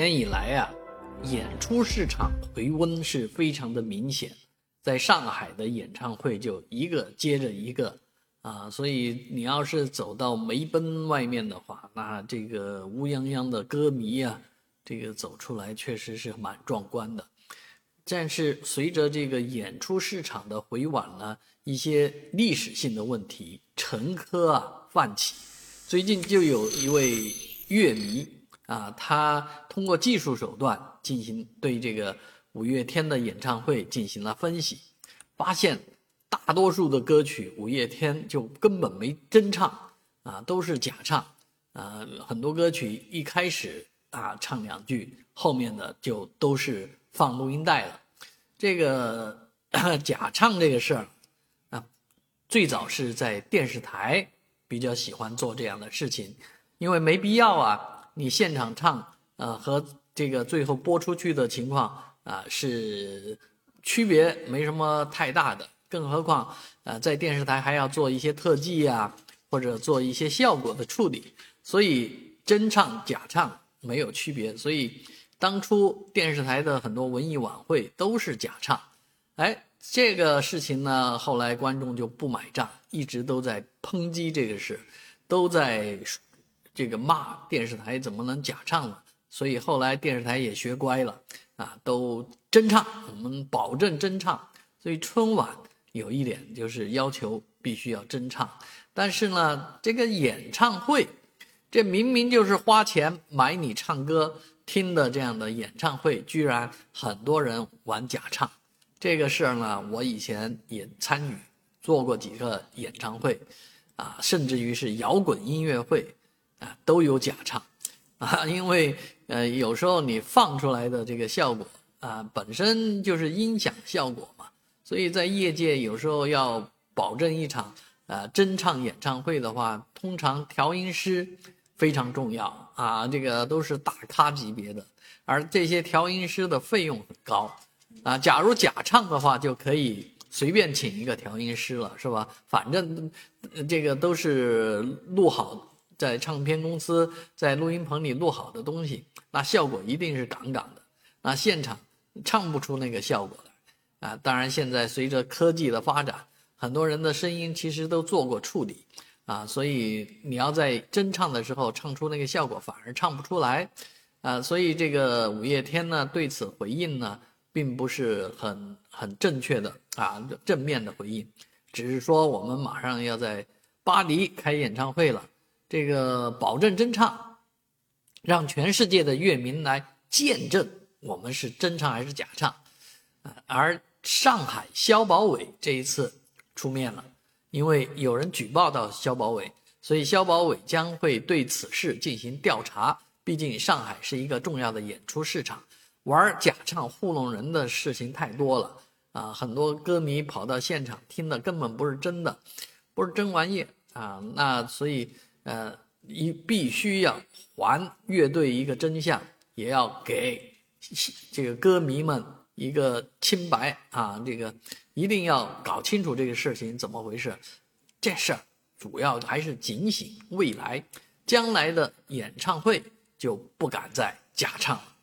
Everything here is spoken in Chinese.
年以来啊，演出市场回温是非常的明显，在上海的演唱会就一个接着一个啊，所以你要是走到梅奔外面的话，那这个乌泱泱的歌迷啊，这个走出来确实是蛮壮观的。但是随着这个演出市场的回稳呢，一些历史性的问题陈科啊泛起，最近就有一位乐迷。啊，他通过技术手段进行对这个五月天的演唱会进行了分析，发现大多数的歌曲五月天就根本没真唱，啊，都是假唱，啊，很多歌曲一开始啊唱两句，后面的就都是放录音带了。这个 假唱这个事儿，啊，最早是在电视台比较喜欢做这样的事情，因为没必要啊。你现场唱，呃，和这个最后播出去的情况啊，是区别没什么太大的。更何况，呃，在电视台还要做一些特技呀，或者做一些效果的处理，所以真唱假唱没有区别。所以当初电视台的很多文艺晚会都是假唱，哎，这个事情呢，后来观众就不买账，一直都在抨击这个事，都在。这个骂电视台怎么能假唱呢？所以后来电视台也学乖了，啊，都真唱，我们保证真唱。所以春晚有一点就是要求必须要真唱，但是呢，这个演唱会，这明明就是花钱买你唱歌听的这样的演唱会，居然很多人玩假唱，这个事儿呢，我以前也参与做过几个演唱会，啊，甚至于是摇滚音乐会。都有假唱，啊，因为呃，有时候你放出来的这个效果啊，本身就是音响效果嘛，所以在业界有时候要保证一场啊真唱演唱会的话，通常调音师非常重要啊，这个都是大咖级别的，而这些调音师的费用很高，啊，假如假唱的话，就可以随便请一个调音师了，是吧？反正这个都是录好。在唱片公司在录音棚里录好的东西，那效果一定是杠杠的，那现场唱不出那个效果来啊！当然，现在随着科技的发展，很多人的声音其实都做过处理啊，所以你要在真唱的时候唱出那个效果，反而唱不出来啊！所以这个五月天呢对此回应呢，并不是很很正确的啊正面的回应，只是说我们马上要在巴黎开演唱会了。这个保证真唱，让全世界的乐迷来见证我们是真唱还是假唱，而上海消保委这一次出面了，因为有人举报到消保委，所以消保委将会对此事进行调查。毕竟上海是一个重要的演出市场，玩假唱糊弄人的事情太多了啊！很多歌迷跑到现场听的根本不是真的，不是真玩意啊！那所以。呃，一必须要还乐队一个真相，也要给这个歌迷们一个清白啊！这个一定要搞清楚这个事情怎么回事。这事儿主要还是警醒未来，将来的演唱会就不敢再假唱了。